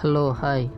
Hello, hi.